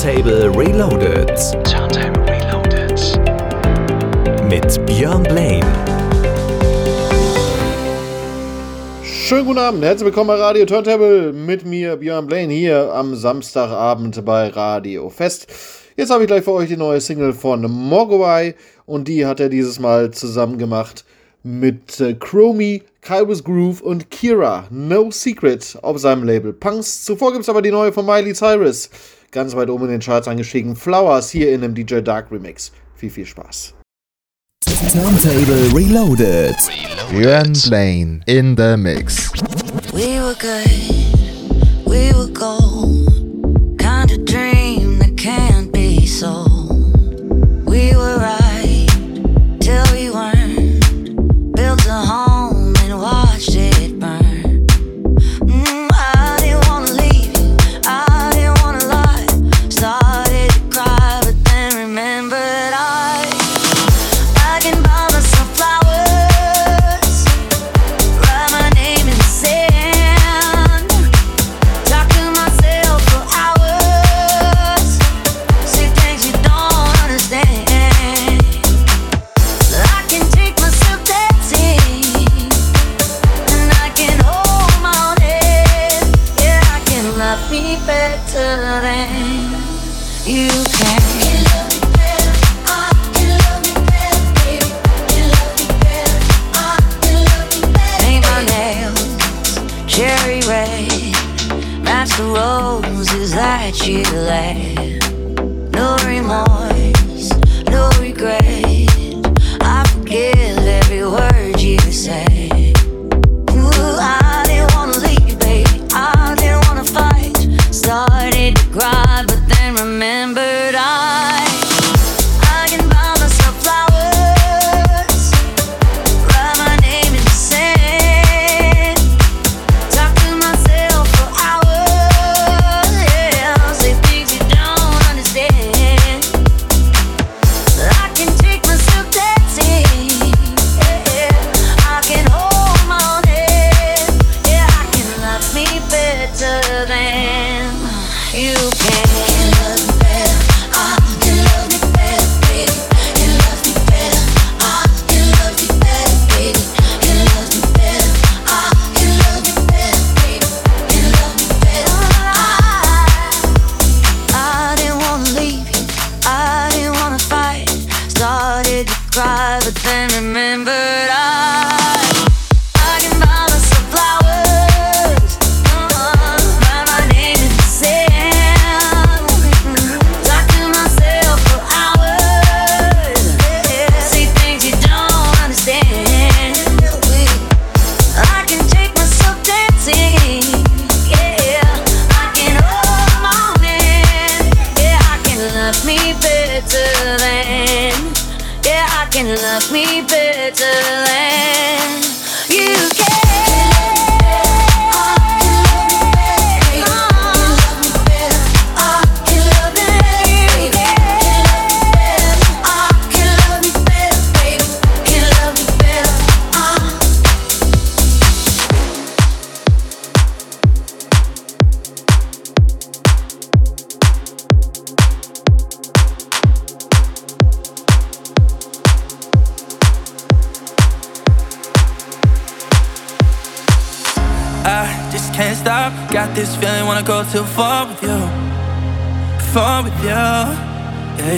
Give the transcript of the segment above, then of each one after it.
Turntable Reloaded. Turntable Reloaded. Mit Björn Blaine. Schönen guten Abend, herzlich willkommen bei Radio Turntable mit mir, Björn Blaine, hier am Samstagabend bei Radio Fest. Jetzt habe ich gleich für euch die neue Single von Mogwai und die hat er dieses Mal zusammen gemacht mit äh, Chromie, Kybus Groove und Kira. No Secret auf seinem Label Punks. Zuvor gibt es aber die neue von Miley Cyrus. Ganz weit oben in den Charts angestiegen. Flowers hier in dem DJ Dark Remix. Viel, viel Spaß. Turntable Reloaded. Björn Blaine in the mix. We were good, we were gold. That you laid. No remorse, no regret.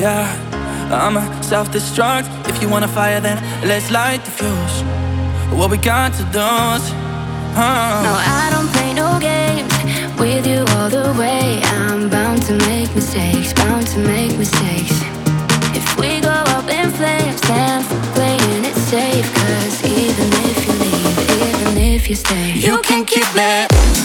Yeah. I'm a self destruct. If you wanna fire, then let's light the fuse. What we got to do is. No, I don't play no games with you all the way. I'm bound to make mistakes, bound to make mistakes. If we go up in flames, then playing it safe. Cause even if you leave, even if you stay, You can keep me.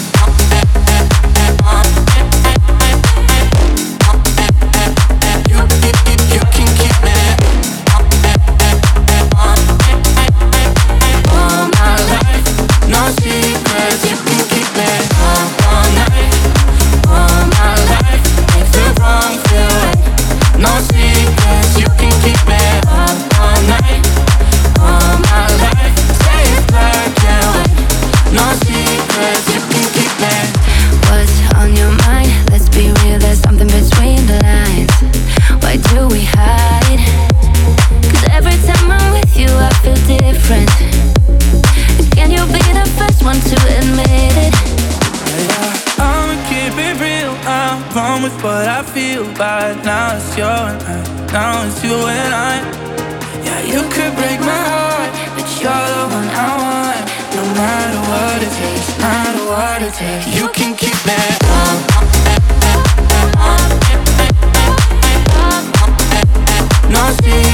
But I feel bad now it's your night. Now it's you and I. Yeah, you could break my heart, but you're the one I want. No matter what it takes, no matter what it takes, you can keep me No, see.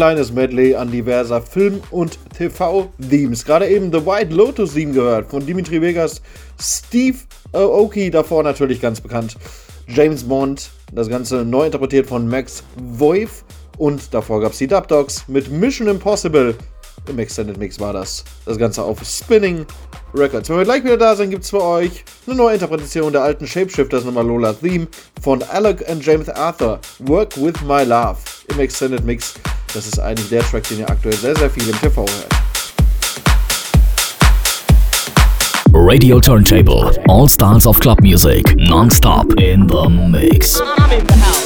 Kleines Medley an diverser Film- und TV-Themes. Gerade eben The White Lotus Theme gehört von Dimitri Vegas, Steve Aoki, davor natürlich ganz bekannt. James Bond, das Ganze neu interpretiert von Max Voiv und davor gab es die Dub Dogs mit Mission Impossible. Im Extended Mix war das. Das Ganze auf Spinning Records. Wenn wir gleich wieder da sind, gibt es für euch eine neue Interpretation der alten Shapeshifters Nummer Lola Theme von Alec and James Arthur. Work with My Love im Extended Mix. Das ist eigentlich der Track, den ihr aktuell sehr, sehr viel im TV hört. Radio Turntable, all styles of club music, non-stop in the mix. I'm in the house.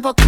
pronto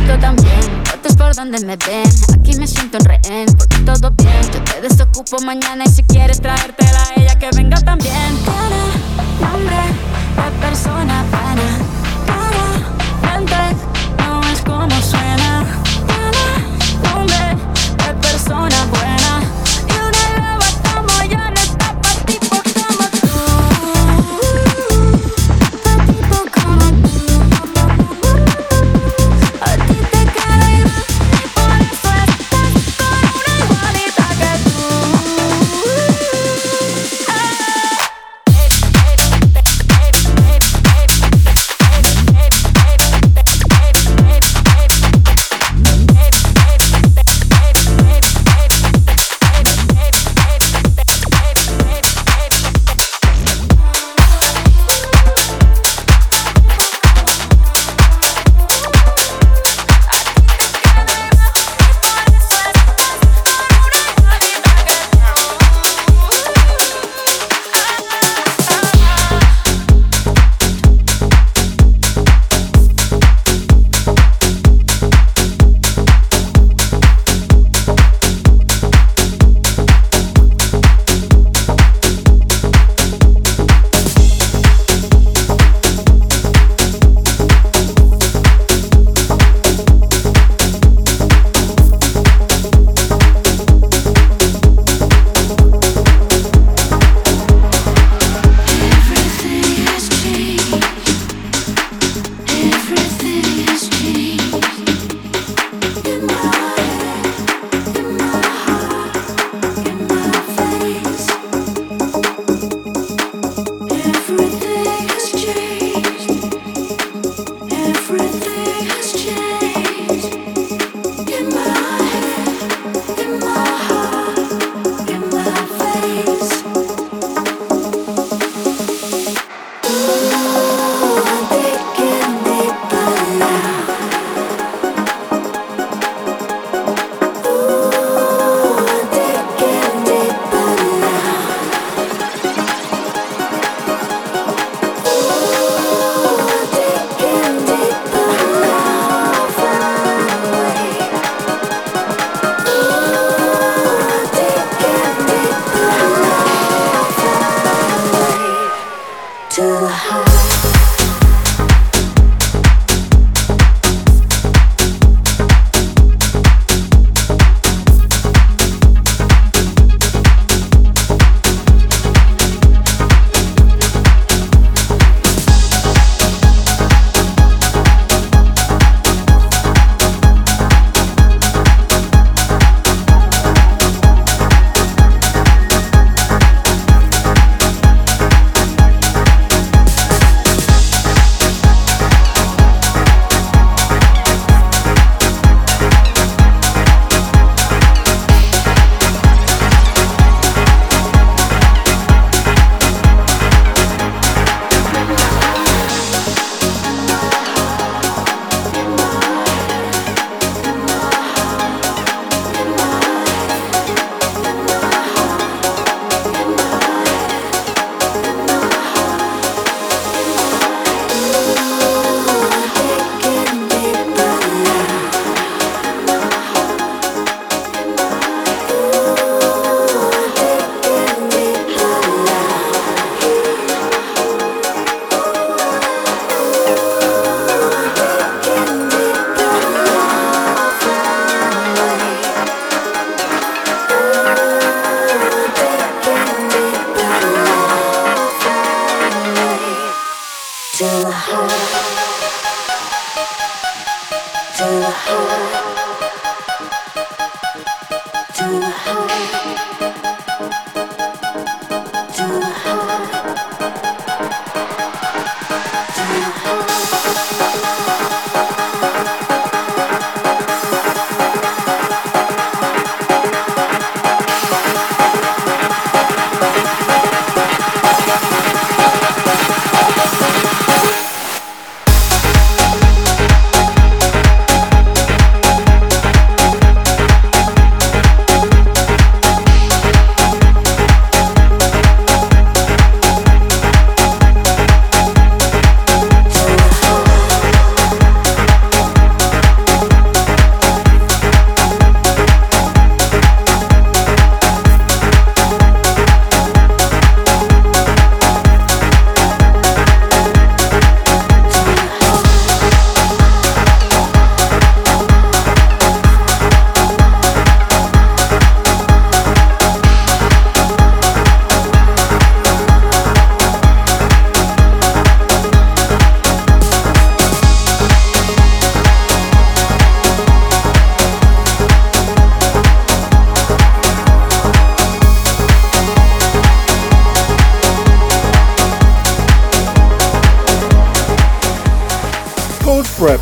Goldfrapp,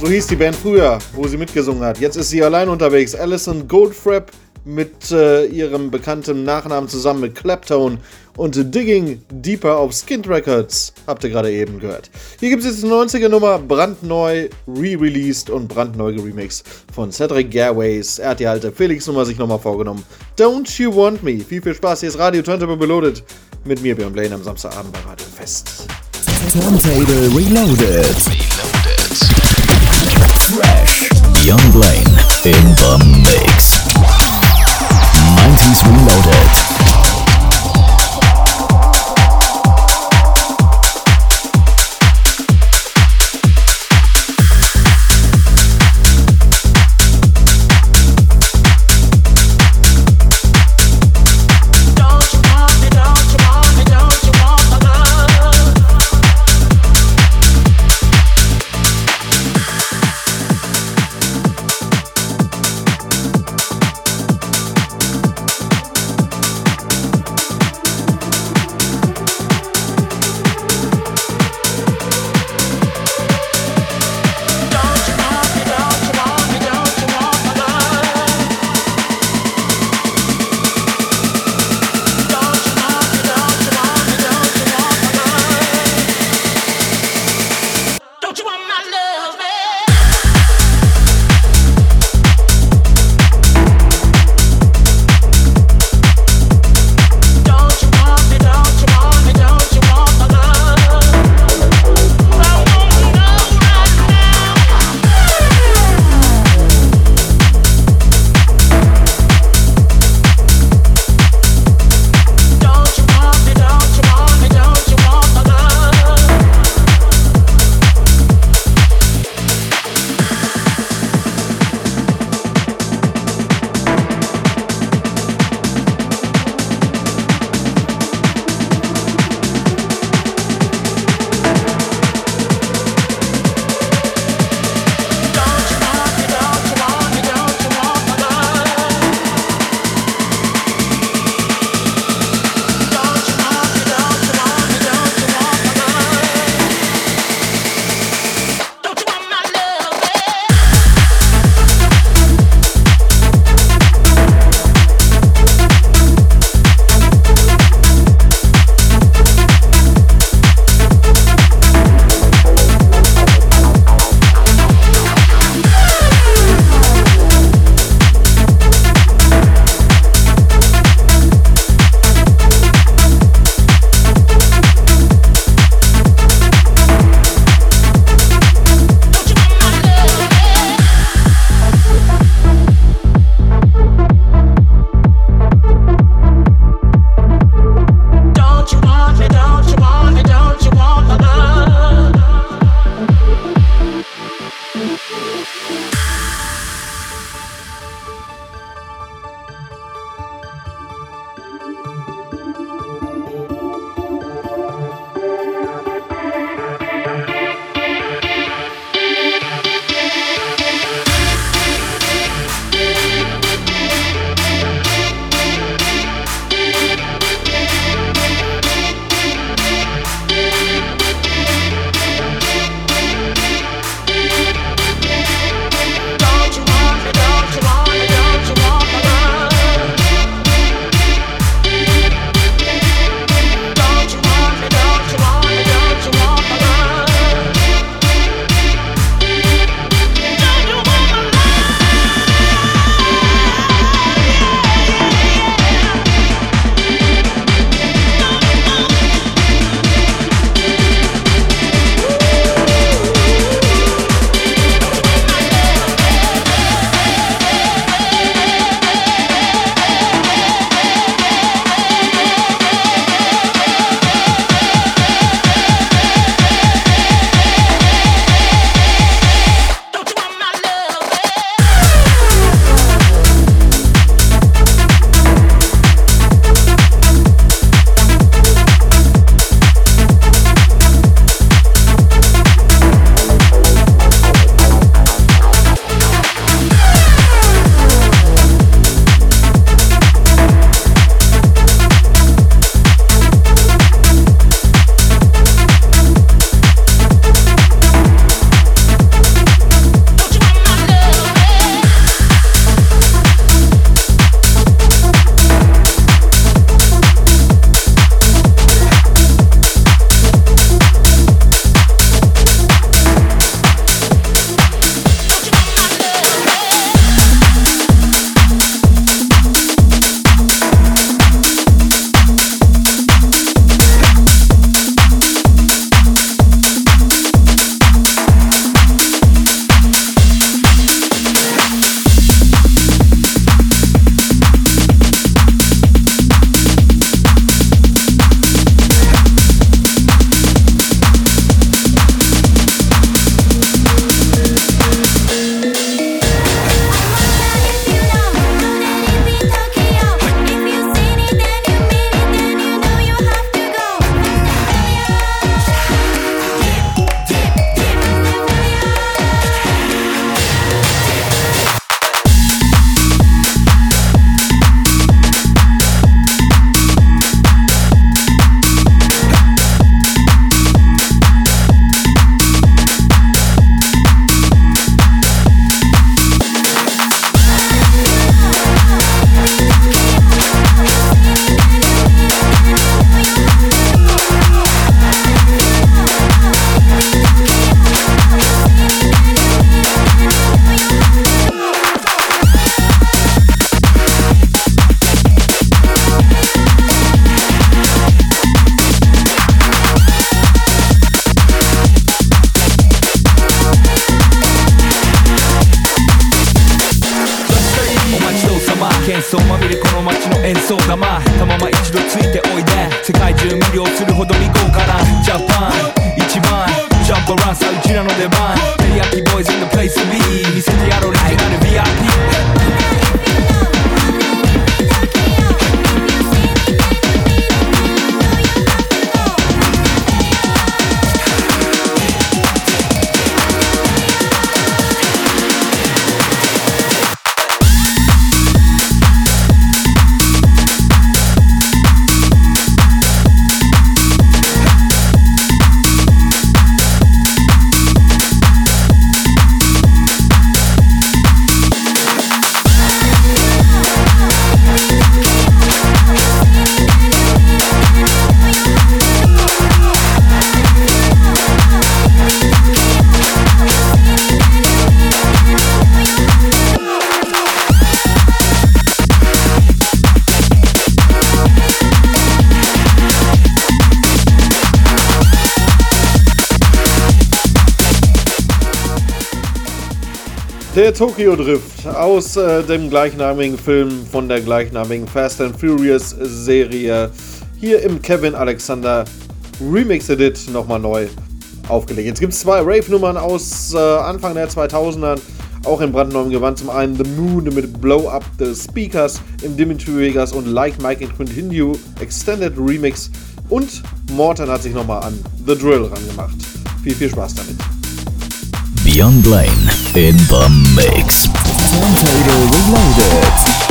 so hieß die Band früher, wo sie mitgesungen hat. Jetzt ist sie allein unterwegs. Alison Goldfrapp mit äh, ihrem bekannten Nachnamen zusammen mit Claptone und Digging Deeper auf Skint Records, habt ihr gerade eben gehört. Hier gibt es jetzt eine 90er Nummer, brandneu re-released und brandneu geremixed von Cedric Garways. Er hat die alte Felix-Nummer sich nochmal vorgenommen. Don't You Want Me. Viel, viel Spaß. Hier ist Radio Turntable Beloaded mit mir, Björn Blaine, am Samstagabend bei Radio Fest. Turntable Reloaded. Fresh. Young Blaine in the mix. 90s Reloaded. 一度ついておいで。世界中魅了するほど見こうからジャパン一番。ジャンプランさうちらの出番。テリヤキボーイズのプレイスビー。見せてやろう。オリジナル VIP Der Tokyo Drift aus äh, dem gleichnamigen Film von der gleichnamigen Fast and Furious Serie hier im Kevin Alexander Remix Edit nochmal neu aufgelegt. Jetzt gibt es zwei Rave-Nummern aus äh, Anfang der 2000er, auch in brandneuem Gewand. Zum einen The Moon mit Blow Up the Speakers im Dimitri Vegas und Like Mike and Continue Extended Remix und Morton hat sich nochmal an The Drill rangemacht. Viel, viel Spaß damit. Beyond Lane in the mix. Turntable Reloaded.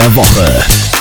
Der Woche.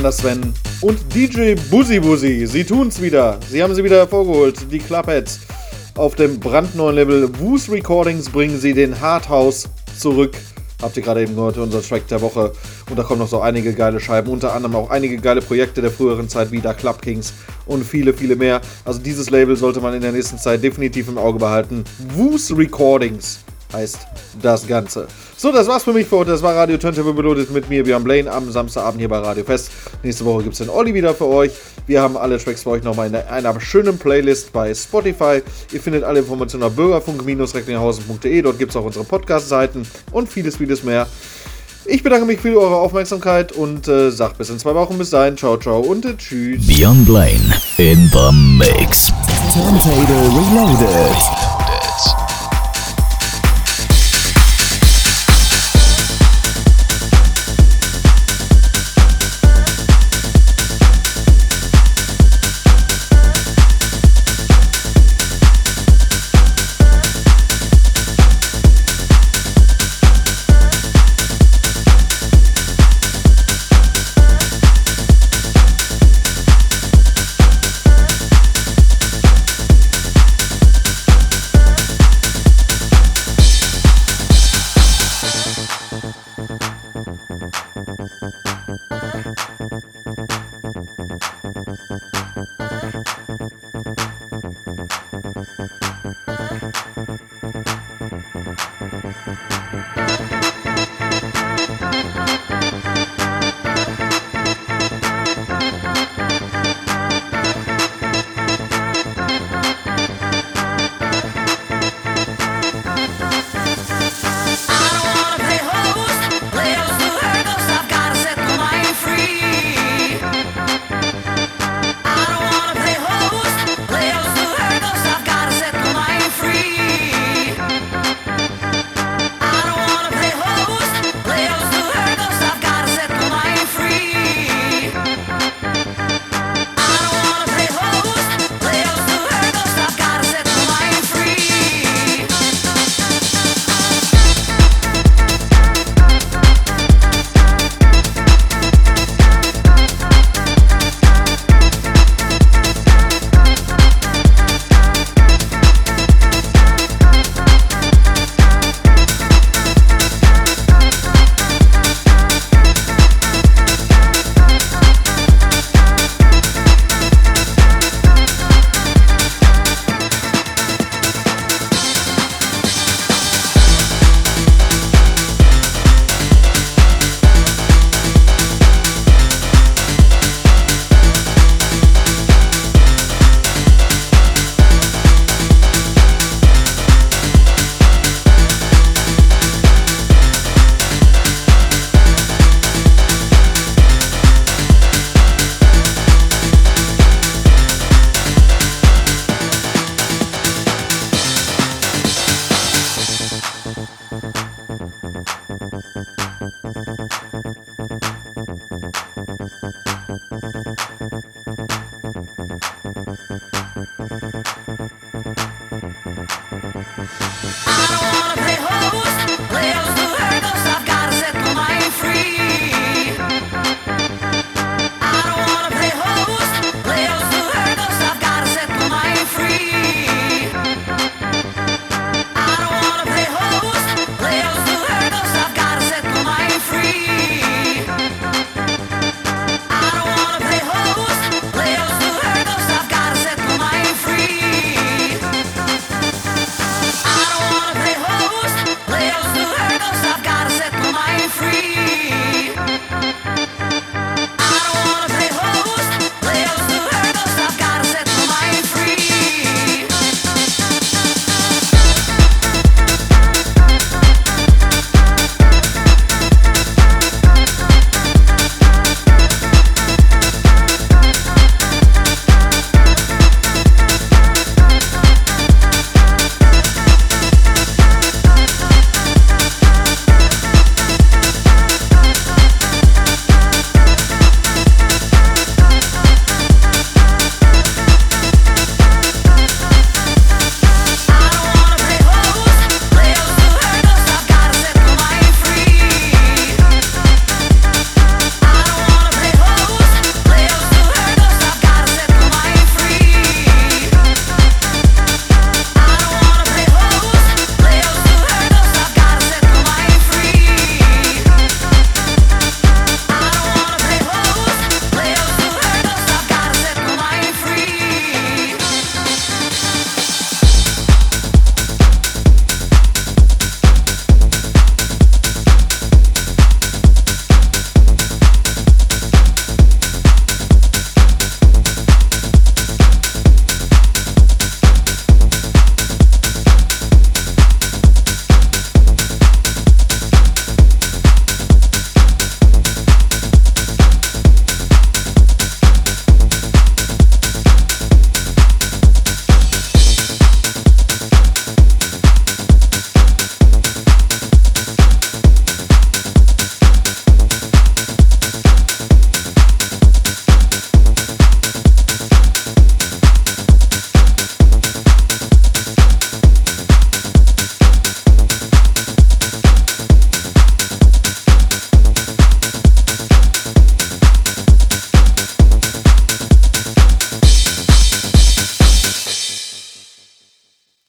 Eddie Van der Sven und DJ Buzzy Buzzy. Sie tun's wieder. Sie haben sie wieder hervorgeholt. Die Clubheads. Auf dem brandneuen Level Woos Recordings bringen sie den Hardhouse zurück. Habt ihr gerade eben gehört, unser Track der Woche. Und da kommen noch so einige geile Scheiben. Unter anderem auch einige geile Projekte der früheren Zeit, wie da Club Kings und viele, viele mehr. Also dieses Label sollte man in der nächsten Zeit definitiv im Auge behalten. Woos Recordings heißt das Ganze. So, das war's für mich für heute. Das war Radio Turntable Reloaded mit mir, Björn Blaine, am Samstagabend hier bei Radio Fest. Nächste Woche gibt's den Olli wieder für euch. Wir haben alle Tracks für euch nochmal in einer schönen Playlist bei Spotify. Ihr findet alle Informationen auf bürgerfunk-recklinghausen.de. Dort gibt's auch unsere Podcast-Seiten und vieles, vieles mehr. Ich bedanke mich für eure Aufmerksamkeit und äh, sag bis in zwei Wochen. Bis dahin, ciao, ciao und äh, tschüss. Beyond Blaine in the mix. Turntable Reloaded.